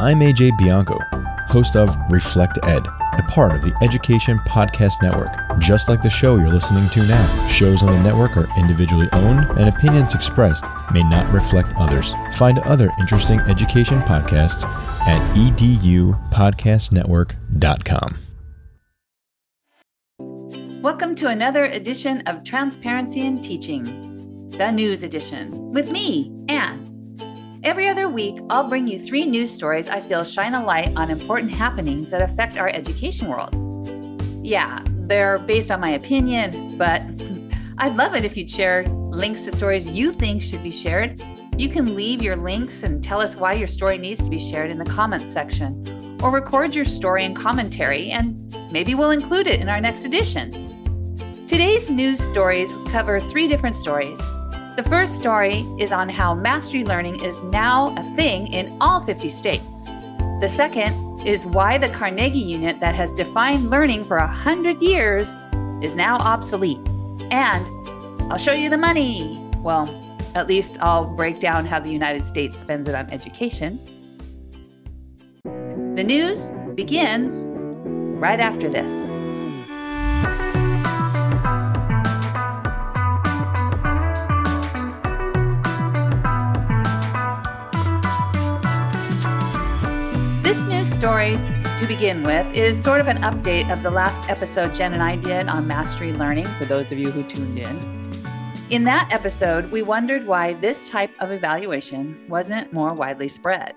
I'm AJ Bianco, host of Reflect Ed, a part of the Education Podcast Network. Just like the show you're listening to now, shows on the network are individually owned and opinions expressed may not reflect others. Find other interesting education podcasts at edupodcastnetwork.com. Welcome to another edition of Transparency in Teaching, the news edition, with me, Anne. Every other week, I'll bring you three news stories I feel shine a light on important happenings that affect our education world. Yeah, they're based on my opinion, but I'd love it if you'd share links to stories you think should be shared. You can leave your links and tell us why your story needs to be shared in the comments section, or record your story and commentary, and maybe we'll include it in our next edition. Today's news stories cover three different stories. The first story is on how mastery learning is now a thing in all 50 states. The second is why the Carnegie unit that has defined learning for 100 years is now obsolete. And I'll show you the money. Well, at least I'll break down how the United States spends it on education. The news begins right after this. Story, to begin with, is sort of an update of the last episode Jen and I did on mastery learning, for those of you who tuned in. In that episode, we wondered why this type of evaluation wasn't more widely spread.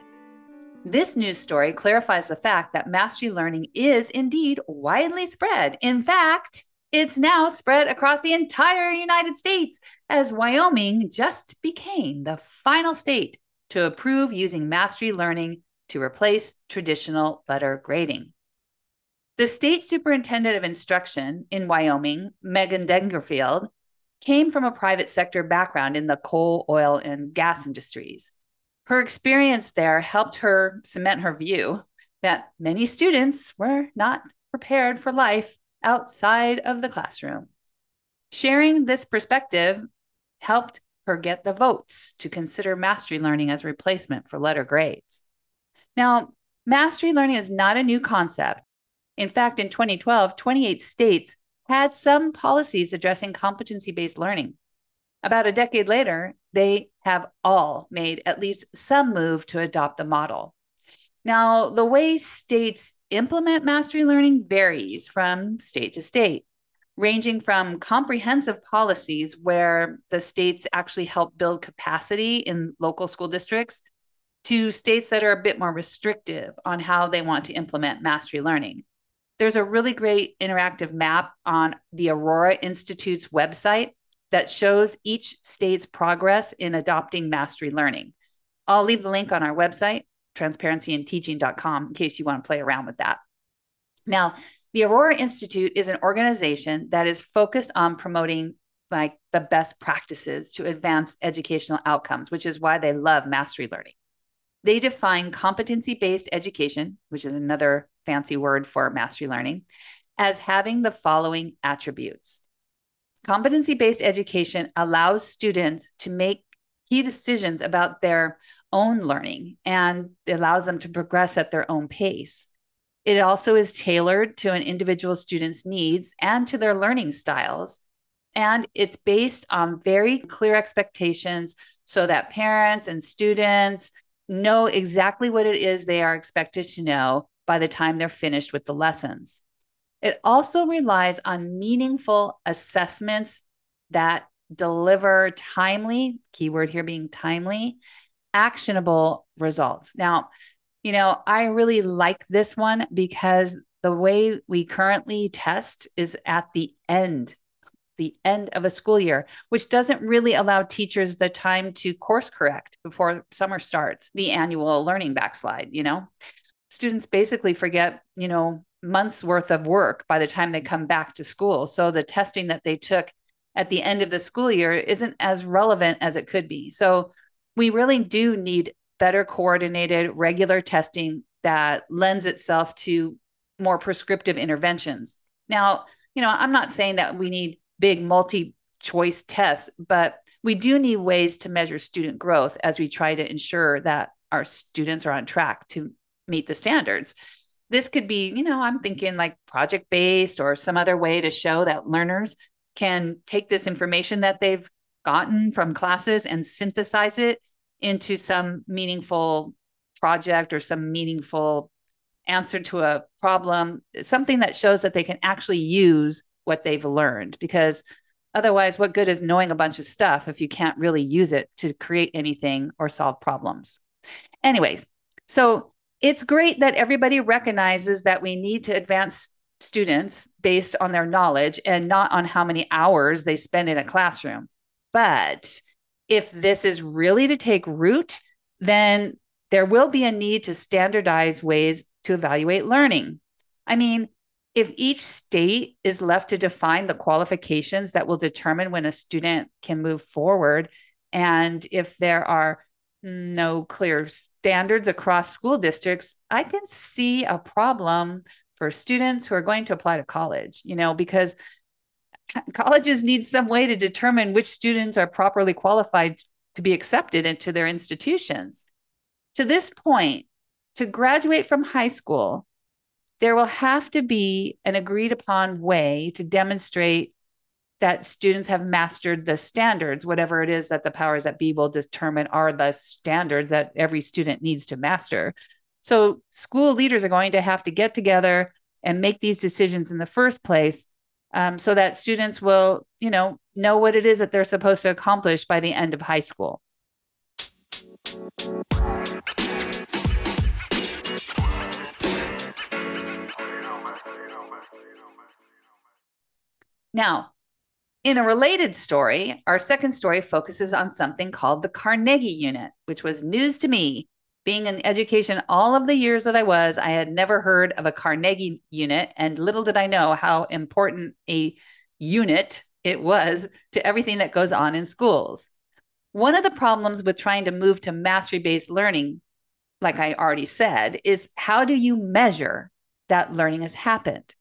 This news story clarifies the fact that mastery learning is indeed widely spread. In fact, it's now spread across the entire United States as Wyoming just became the final state to approve using mastery learning to replace traditional letter grading. The state superintendent of instruction in Wyoming, Megan Degenfelder, came from a private sector background in the coal, oil, and gas industries. Her experience there helped her cement her view that many students were not prepared for life outside of the classroom. Sharing this perspective helped her get the votes to consider mastery learning as replacement for letter grades. Now, mastery learning is not a new concept. In fact, in 2012, 28 states had some policies addressing competency based learning. About a decade later, they have all made at least some move to adopt the model. Now, the way states implement mastery learning varies from state to state, ranging from comprehensive policies where the states actually help build capacity in local school districts to states that are a bit more restrictive on how they want to implement mastery learning. There's a really great interactive map on the Aurora Institute's website that shows each state's progress in adopting mastery learning. I'll leave the link on our website, transparencyinteaching.com, in case you want to play around with that. Now, the Aurora Institute is an organization that is focused on promoting like the best practices to advance educational outcomes, which is why they love mastery learning. They define competency based education, which is another fancy word for mastery learning, as having the following attributes. Competency based education allows students to make key decisions about their own learning and allows them to progress at their own pace. It also is tailored to an individual student's needs and to their learning styles. And it's based on very clear expectations so that parents and students know exactly what it is they are expected to know by the time they're finished with the lessons. It also relies on meaningful assessments that deliver timely, keyword here being timely, actionable results. Now, you know, I really like this one because the way we currently test is at the end the end of a school year, which doesn't really allow teachers the time to course correct before summer starts, the annual learning backslide, you know? Students basically forget, you know, months worth of work by the time they come back to school. So the testing that they took at the end of the school year isn't as relevant as it could be. So we really do need better coordinated, regular testing that lends itself to more prescriptive interventions. Now, you know, I'm not saying that we need big multi choice tests, but we do need ways to measure student growth as we try to ensure that our students are on track to meet the standards. This could be, you know, I'm thinking like project based or some other way to show that learners can take this information that they've gotten from classes and synthesize it into some meaningful project or some meaningful answer to a problem, something that shows that they can actually use what they've learned. Because otherwise, what good is knowing a bunch of stuff if you can't really use it to create anything or solve problems? Anyways, so it's great that everybody recognizes that we need to advance students based on their knowledge and not on how many hours they spend in a classroom. But if this is really to take root, then there will be a need to standardize ways to evaluate learning. I mean, if each state is left to define the qualifications that will determine when a student can move forward, and if there are no clear standards across school districts, I can see a problem for students who are going to apply to college, you know, because colleges need some way to determine which students are properly qualified to be accepted into their institutions. To this point, to graduate from high school, there will have to be an agreed upon way to demonstrate that students have mastered the standards, whatever it is that the powers that be will determine are the standards that every student needs to master. So, school leaders are going to have to get together and make these decisions in the first place um, so that students will, you know, know what it is that they're supposed to accomplish by the end of high school. Now, in a related story, our second story focuses on something called the Carnegie Unit, which was news to me. Being in education all of the years that I was, I had never heard of a Carnegie Unit, and little did I know how important a unit it was to everything that goes on in schools. One of the problems with trying to move to mastery based learning, like I already said, is how do you measure that learning has happened?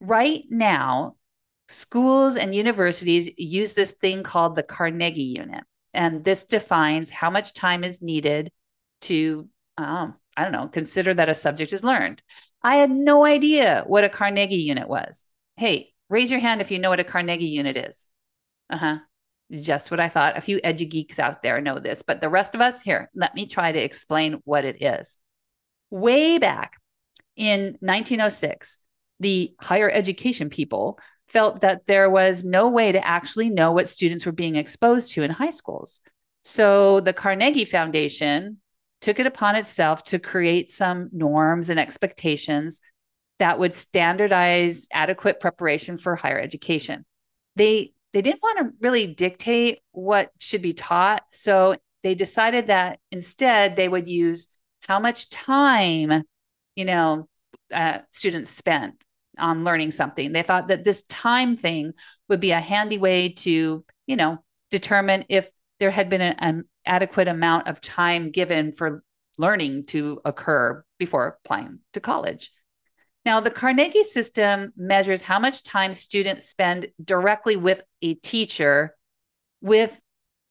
Right now, schools and universities use this thing called the Carnegie Unit. And this defines how much time is needed to, um, I don't know, consider that a subject is learned. I had no idea what a Carnegie Unit was. Hey, raise your hand if you know what a Carnegie Unit is. Uh huh. Just what I thought. A few edgy geeks out there know this, but the rest of us, here, let me try to explain what it is. Way back in 1906, the higher education people felt that there was no way to actually know what students were being exposed to in high schools. So the Carnegie Foundation took it upon itself to create some norms and expectations that would standardize adequate preparation for higher education. They they didn't want to really dictate what should be taught, so they decided that instead they would use how much time, you know, uh, students spent on learning something. They thought that this time thing would be a handy way to, you know, determine if there had been an adequate amount of time given for learning to occur before applying to college. Now, the Carnegie system measures how much time students spend directly with a teacher with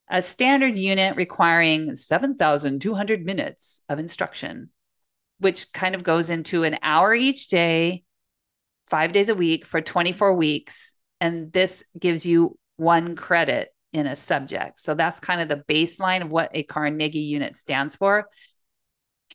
a standard unit requiring 7,200 minutes of instruction, which kind of goes into an hour each day five days a week for 24 weeks. And this gives you one credit in a subject. So that's kind of the baseline of what a Carnegie unit stands for.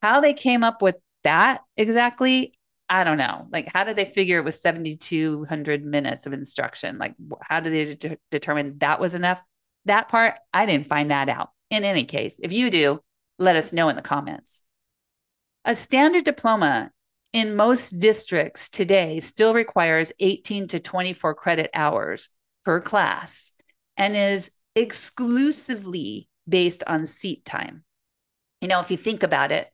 How they came up with that exactly, I don't know. Like, how did they figure it was 7,200 minutes of instruction? Like, how did they de- determine that was enough? That part, I didn't find that out. In any case, if you do, let us know in the comments. A standard diploma in most districts today still requires 18 to 24 credit hours per class and is exclusively based on seat time. You know, if you think about it,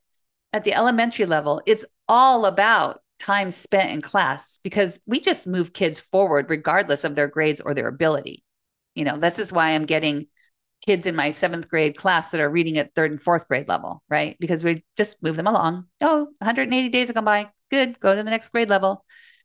at the elementary level, it's all about time spent in class because we just move kids forward regardless of their grades or their ability. You know, this is why I'm getting kids in my seventh grade class that are reading at third and fourth grade level, right? Because we just move them along. Oh, 180 days have gone by. Good. Go to the next grade level.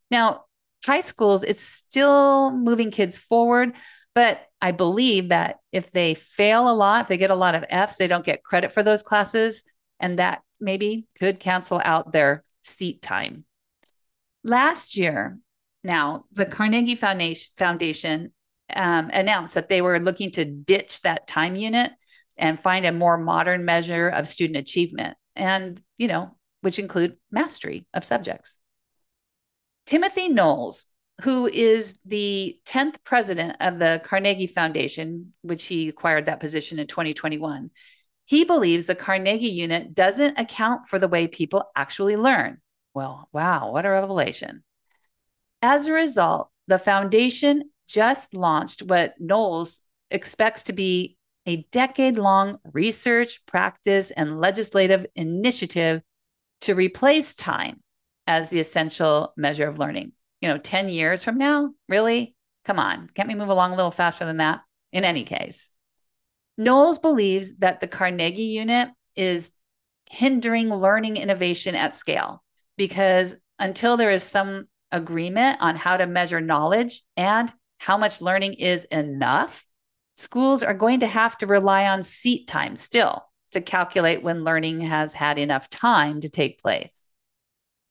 Now, high schools, it's still moving kids forward. But I believe that if they fail a lot, if they get a lot of F's, they don't get credit for those classes. And that maybe could cancel out their seat time. Last year, now the Carnegie Foundation um, announced that they were looking to ditch that time unit and find a more modern measure of student achievement, and you know, which include mastery of subjects. Timothy Knowles, who is the 10th president of the Carnegie Foundation, which he acquired that position in 2021, he believes the Carnegie unit doesn't account for the way people actually learn. Well, wow, what a revelation. As a result, the foundation just launched what Knowles expects to be a decade long research, practice, and legislative initiative to replace time as the essential measure of learning. You know, 10 years from now, really? Come on, can't we move along a little faster than that? In any case, Knowles believes that the Carnegie unit is hindering learning innovation at scale because until there is some agreement on how to measure knowledge and how much learning is enough, schools are going to have to rely on seat time still to calculate when learning has had enough time to take place.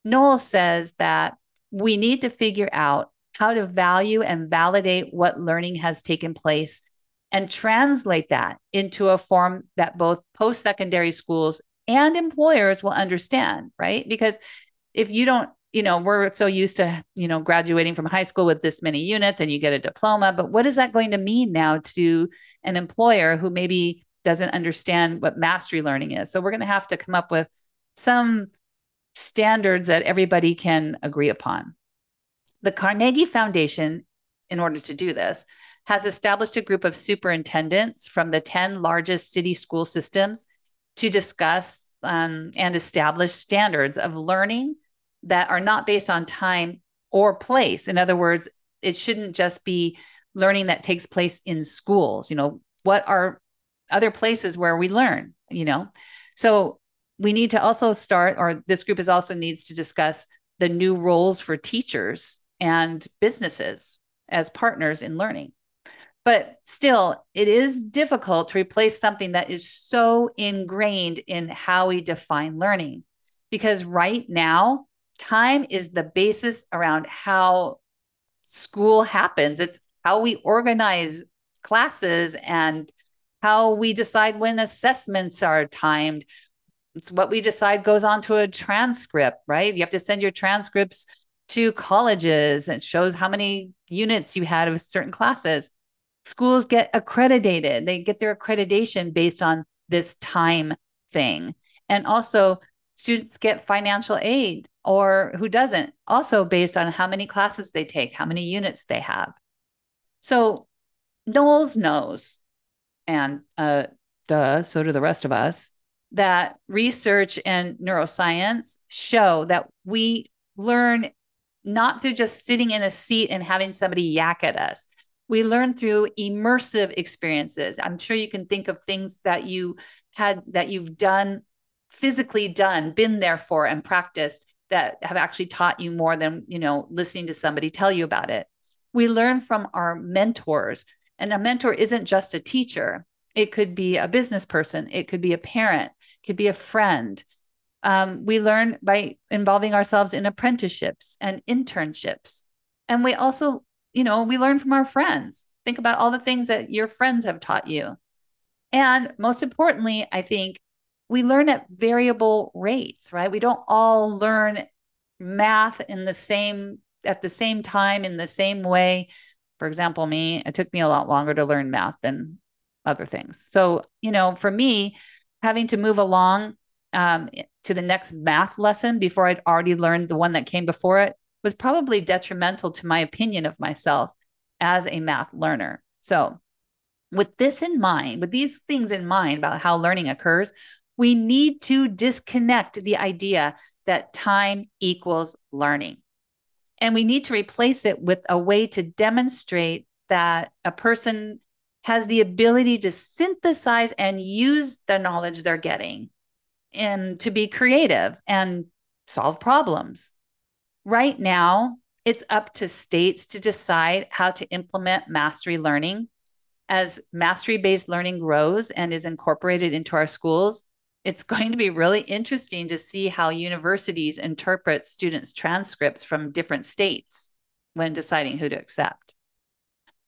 Knowles says that we need to figure out how to value and validate what learning has taken place and translate that into a form that both post secondary schools and employers will understand, right? Because if you don't, you know, we're so used to, you know, graduating from high school with this many units and you get a diploma, but what is that going to mean now to an employer who maybe doesn't understand what mastery learning is? So we're going to have to come up with some standards that everybody can agree upon. The Carnegie Foundation, in order to do this, has established a group of superintendents from the 10 largest city school systems to discuss um, and establish standards of learning that are not based on time or place. In other words, it shouldn't just be learning that takes place in schools. You know, what are other places where we learn, you know? So we need to also start, or this group is also needs to discuss the new roles for teachers and businesses as partners in learning. But still, it is difficult to replace something that is so ingrained in how we define learning. Because right now, time is the basis around how school happens. It's how we organize classes and how we decide when assessments are timed. It's what we decide goes on to a transcript, right? You have to send your transcripts to colleges and shows how many units you had of certain classes schools get accredited. They get their accreditation based on this time thing. And also, students get financial aid or who doesn't, also based on how many classes they take, how many units they have. So, Knowles knows, and uh, duh, so do the rest of us, that research and neuroscience show that we learn not through just sitting in a seat and having somebody yak at us we learn through immersive experiences i'm sure you can think of things that you had that you've done physically done been there for and practiced that have actually taught you more than you know listening to somebody tell you about it we learn from our mentors and a mentor isn't just a teacher it could be a business person it could be a parent it could be a friend um, we learn by involving ourselves in apprenticeships and internships and we also you know, we learn from our friends. Think about all the things that your friends have taught you. And most importantly, I think we learn at variable rates, right? We don't all learn math in the same at the same time in the same way. For example, me, it took me a lot longer to learn math than other things. So, you know, for me, having to move along um, to the next math lesson before I'd already learned the one that came before it was probably detrimental to my opinion of myself as a math learner. So, with this in mind, with these things in mind about how learning occurs, we need to disconnect the idea that time equals learning. And we need to replace it with a way to demonstrate that a person has the ability to synthesize and use the knowledge they're getting and to be creative and solve problems Right now, it's up to states to decide how to implement mastery learning. As mastery based learning grows and is incorporated into our schools, it's going to be really interesting to see how universities interpret students' transcripts from different states when deciding who to accept.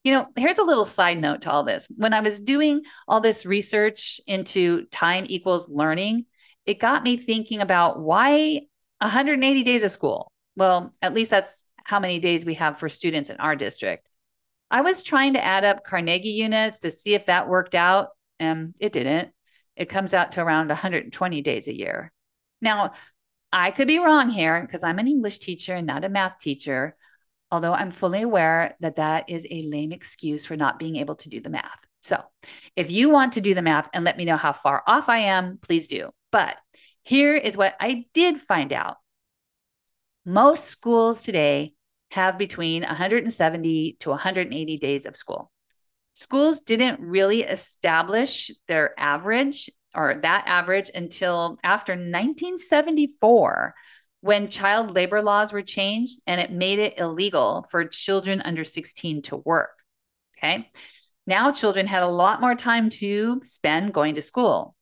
You know, here's a little side note to all this. When I was doing all this research into time equals learning, it got me thinking about why 180 days of school. Well, at least that's how many days we have for students in our district. I was trying to add up Carnegie units to see if that worked out, and it didn't. It comes out to around 120 days a year. Now, I could be wrong here because I'm an English teacher and not a math teacher, although I'm fully aware that that is a lame excuse for not being able to do the math. So, if you want to do the math and let me know how far off I am, please do. But here is what I did find out. Most schools today have between 170 to 180 days of school. Schools didn't really establish their average or that average until after 1974 when child labor laws were changed and it made it illegal for children under 16 to work. Okay. Now children had a lot more time to spend going to school.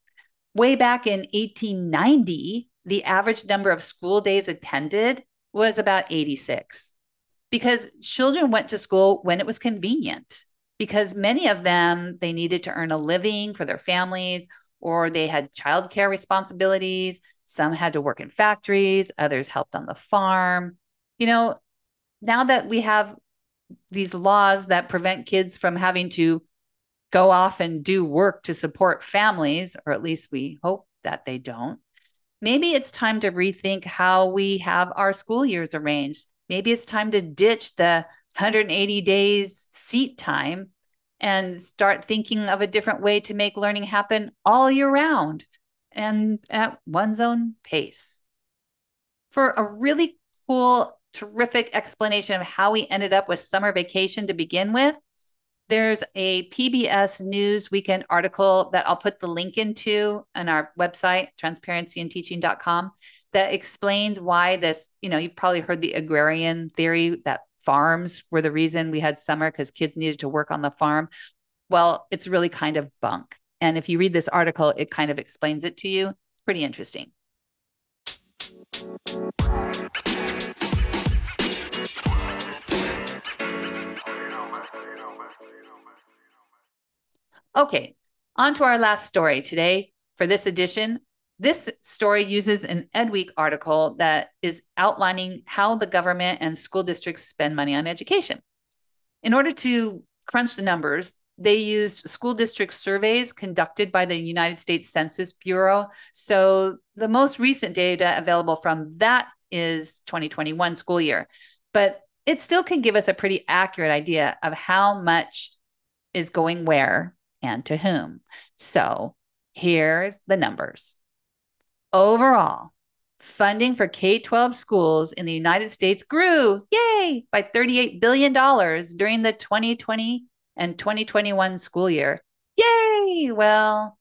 Way back in 1890, the average number of school days attended was about 86 because children went to school when it was convenient because many of them they needed to earn a living for their families or they had childcare responsibilities. Some had to work in factories others helped on the farm. You know now that we have these laws that prevent kids from having to go off and do work to support families or at least we hope that they don't maybe it's time to rethink how we have our school years arranged. Maybe it's time to ditch the 180 days seat time and start thinking of a different way to make learning happen all year round and at one's own pace. For a really cool, terrific explanation of how we ended up with summer vacation to begin with, there's a PBS News Weekend article that I'll put the link into on our website, transparencyinteaching.com, that explains why this, you know, you've probably heard the agrarian theory that farms were the reason we had summer because kids needed to work on the farm. Well, it's really kind of bunk. And if you read this article, it kind of explains it to you. Pretty interesting. Okay, on to our last story today for this edition this story uses an EdWeek article that is outlining how the government and school districts spend money on education. In order to crunch the numbers, they used school district surveys conducted by the United States Census Bureau. So the most recent data available from that is 2021 school year. But it still can give us a pretty accurate idea of how much is going where and to whom. So here's the numbers. Overall, funding for K 12 schools in the United States grew, yay, by $38 billion during the 2020 and 2021 school year. Yay! Well,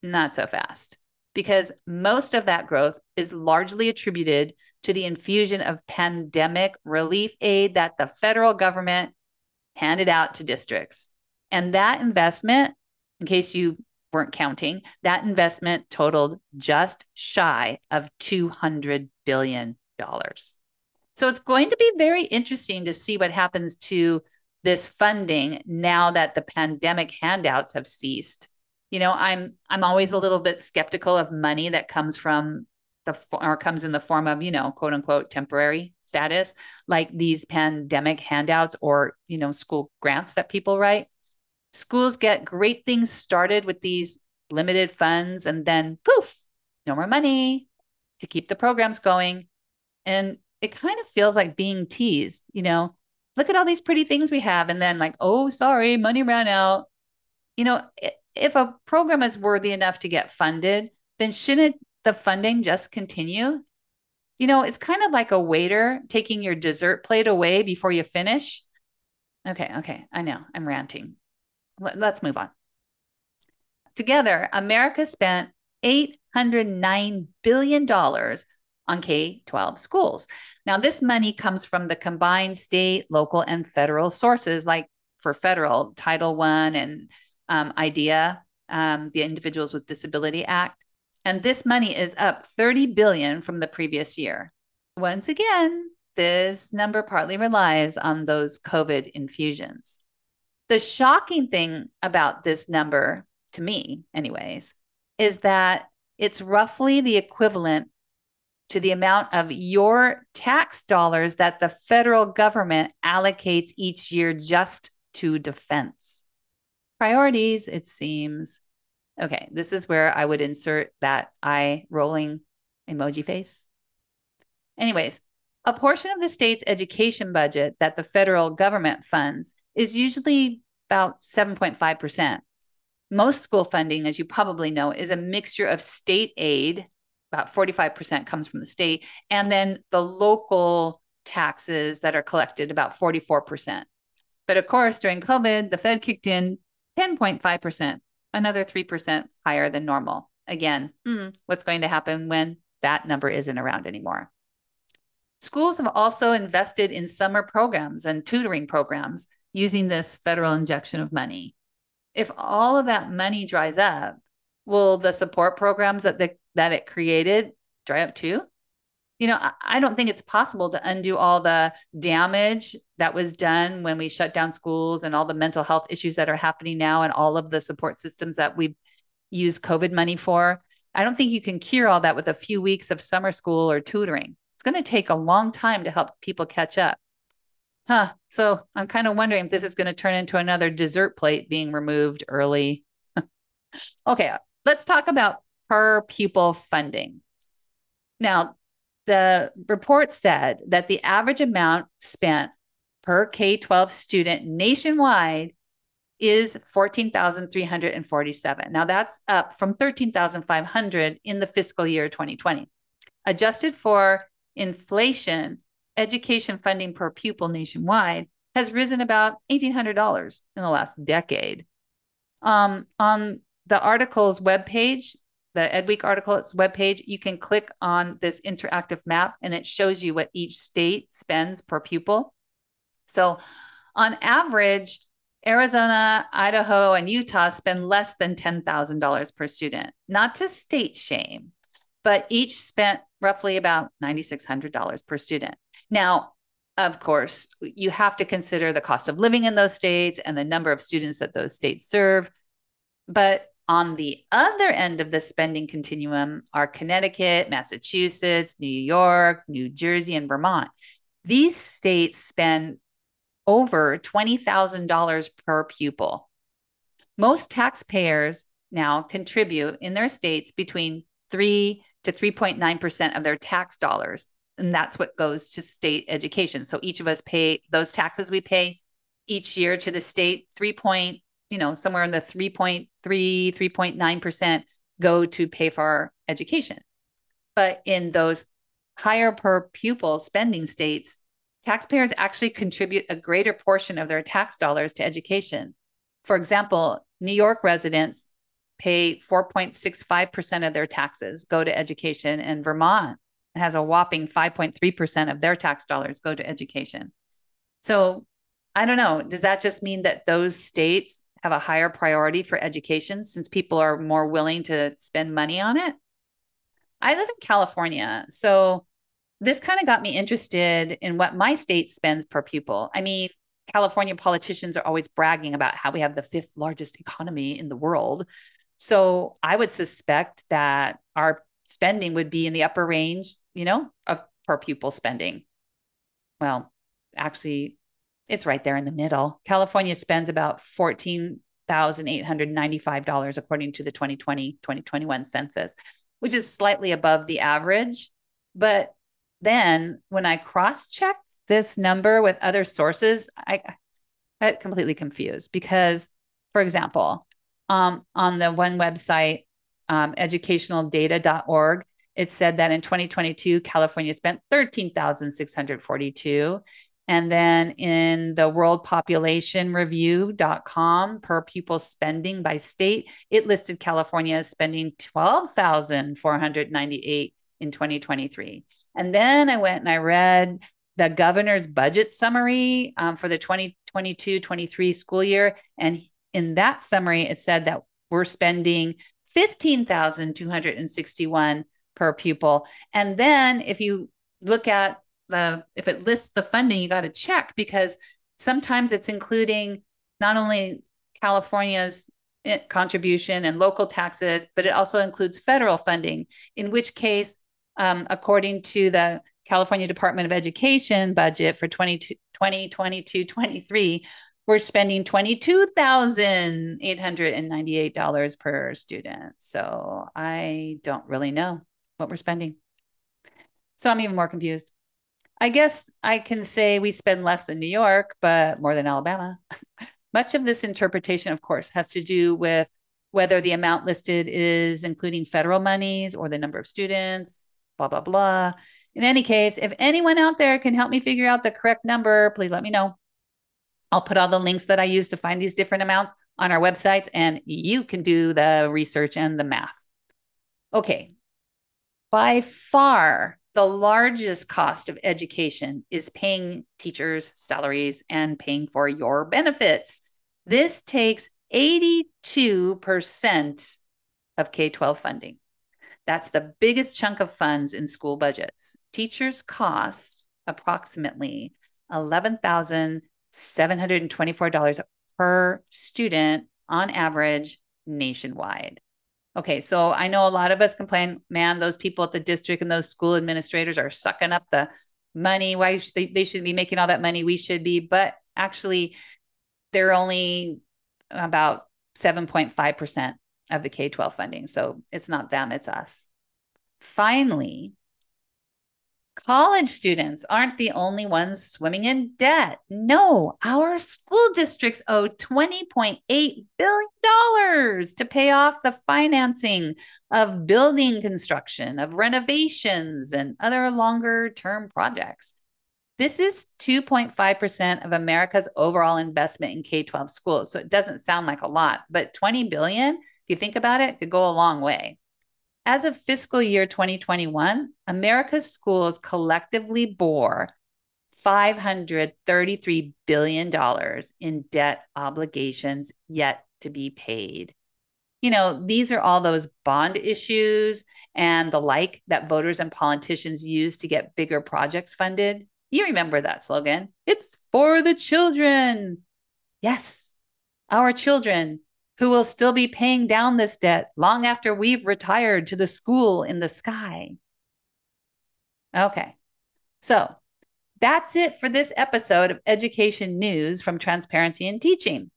not so fast because most of that growth is largely attributed to the infusion of pandemic relief aid that the federal government handed out to districts. And that investment, in case you weren't counting, that investment totaled just shy of $200 billion. So it's going to be very interesting to see what happens to this funding now that the pandemic handouts have ceased. You know, I'm I'm always a little bit skeptical of money that comes from the or comes in the form of, you know, quote unquote temporary status, like these pandemic handouts or, you know, school grants that people write schools get great things started with these limited funds and then poof, no more money to keep the programs going. And it kind of feels like being teased, you know, look at all these pretty things we have. And then, like, oh, sorry, money ran out. You know, if a program is worthy enough to get funded, then shouldn't the funding just continue? You know, it's kind of like a waiter taking your dessert plate away before you finish. Okay, okay, I know I'm ranting. Let's move on. Together, America spent $809 billion on K 12 schools. Now, this money comes from the combined state, local, and federal sources, like for federal, Title I and um, IDEA, um, the Individuals with Disability Act. And this money is up 30 billion from the previous year. Once again, this number partly relies on those COVID infusions. The shocking thing about this number, to me, anyways, is that it's roughly the equivalent to the amount of your tax dollars that the federal government allocates each year just to defense. Priorities, it seems. Okay, this is where I would insert that eye rolling emoji face. Anyways, a portion of the state's education budget that the federal government funds is usually about 7.5%. Most school funding, as you probably know, is a mixture of state aid, about 45% comes from the state, and then the local taxes that are collected, about 44%. But of course, during COVID, the Fed kicked in 10.5%, another 3% higher than normal. Again, hmm, what's going to happen when that number isn't around anymore? Schools have also invested in summer programs and tutoring programs using this federal injection of money. If all of that money dries up, will the support programs that the, that it created dry up too? You know, I, I don't think it's possible to undo all the damage that was done when we shut down schools and all the mental health issues that are happening now and all of the support systems that we've used COVID money for. I don't think you can cure all that with a few weeks of summer school or tutoring. Going to take a long time to help people catch up. Huh. So I'm kind of wondering if this is going to turn into another dessert plate being removed early. okay, let's talk about per pupil funding. Now, the report said that the average amount spent per K 12 student nationwide is 14,347. Now that's up from 13,500 in the fiscal year 2020. Adjusted for inflation, education funding per pupil nationwide has risen about $1,800 in the last decade. Um, on the article's webpage, the EdWeek article, its webpage, you can click on this interactive map and it shows you what each state spends per pupil. So, on average, Arizona, Idaho, and Utah spend less than $10,000 per student. Not to state shame, but each spent roughly about $9,600 per student. Now, of course, you have to consider the cost of living in those states and the number of students that those states serve. But on the other end of the spending continuum are Connecticut, Massachusetts, New York, New Jersey, and Vermont. These states spend over $20,000 per pupil. Most taxpayers now contribute in their states between 3 to 3.9% of their tax dollars. And that's what goes to state education. So each of us pay those taxes we pay each year to the state, 3 point, you know, somewhere in the 3.3, 3.9% go to pay for our education. But in those higher per pupil spending states, taxpayers actually contribute a greater portion of their tax dollars to education. For example, New York residents pay 4.65% of their taxes go to education, and Vermont has a whopping 5.3% of their tax dollars go to education. So I don't know. Does that just mean that those states have a higher priority for education since people are more willing to spend money on it? I live in California. So this kind of got me interested in what my state spends per pupil. I mean, California politicians are always bragging about how we have the fifth largest economy in the world. So I would suspect that our spending would be in the upper range, you know, of per pupil spending. Well, actually, it's right there in the middle. California spends about $14,895 according to the 2020 2021 census, which is slightly above the average. But then when I cross checked this number with other sources, I got completely confused because, for example, um, on the one website, um, educationaldata.org, it said that in 2022, California spent 13,642. And then in the World Population Review.com per pupil spending by state, it listed California as spending 12,498 in 2023. And then I went and I read the governor's budget summary um, for the 2022 23 school year. And in that summary, it said that we're spending 15,261 per pupil. And then if you look at the if it lists the funding, you got to check because sometimes it's including not only California's eh, contribution and local taxes, but it also includes federal funding, in which case, um, according to the California Department of Education budget for 2022 23, we're spending $22,898 per student. So I don't really know what we're spending. So I'm even more confused. I guess I can say we spend less than New York, but more than Alabama. Much of this interpretation, of course, has to do with whether the amount listed is including federal monies or the number of students, blah, blah, blah. In any case, if anyone out there can help me figure out the correct number, please let me know. I'll put all the links that I use to find these different amounts on our websites, and you can do the research and the math. Okay. By far, the largest cost of education is paying teachers' salaries and paying for your benefits. This takes 82% of K 12 funding. That's the biggest chunk of funds in school budgets. Teachers cost approximately $11,724 per student on average nationwide. Okay, so I know a lot of us complain, man, those people at the district and those school administrators are sucking up the money. Why should they, they shouldn't be making all that money? We should be, but actually, they're only about 7.5% of the K 12 funding. So it's not them, it's us. Finally, College students aren't the only ones swimming in debt. No, our school districts owe $20.8 billion to pay off the financing of building construction, of renovations, and other longer term projects. This is 2.5% of America's overall investment in K 12 schools. So it doesn't sound like a lot, but 20 billion, if you think about it, could go a long way. As of fiscal year 2021, America's schools collectively bore $533 billion in debt obligations yet to be paid. You know, these are all those bond issues and the like that voters and politicians use to get bigger projects funded. You remember that slogan. It's for the children. Yes, our children who will still be paying down this debt long after we've retired to the school in the sky. Okay, so that's it for this episode of Education News from Transparency in Teaching.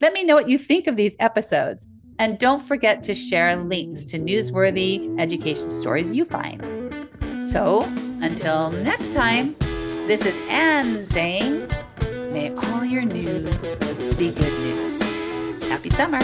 Let me know what you think of these episodes. And don't forget to share links to newsworthy education stories you find. So until next time, this is Anne saying, may all your news be good news. Happy summer.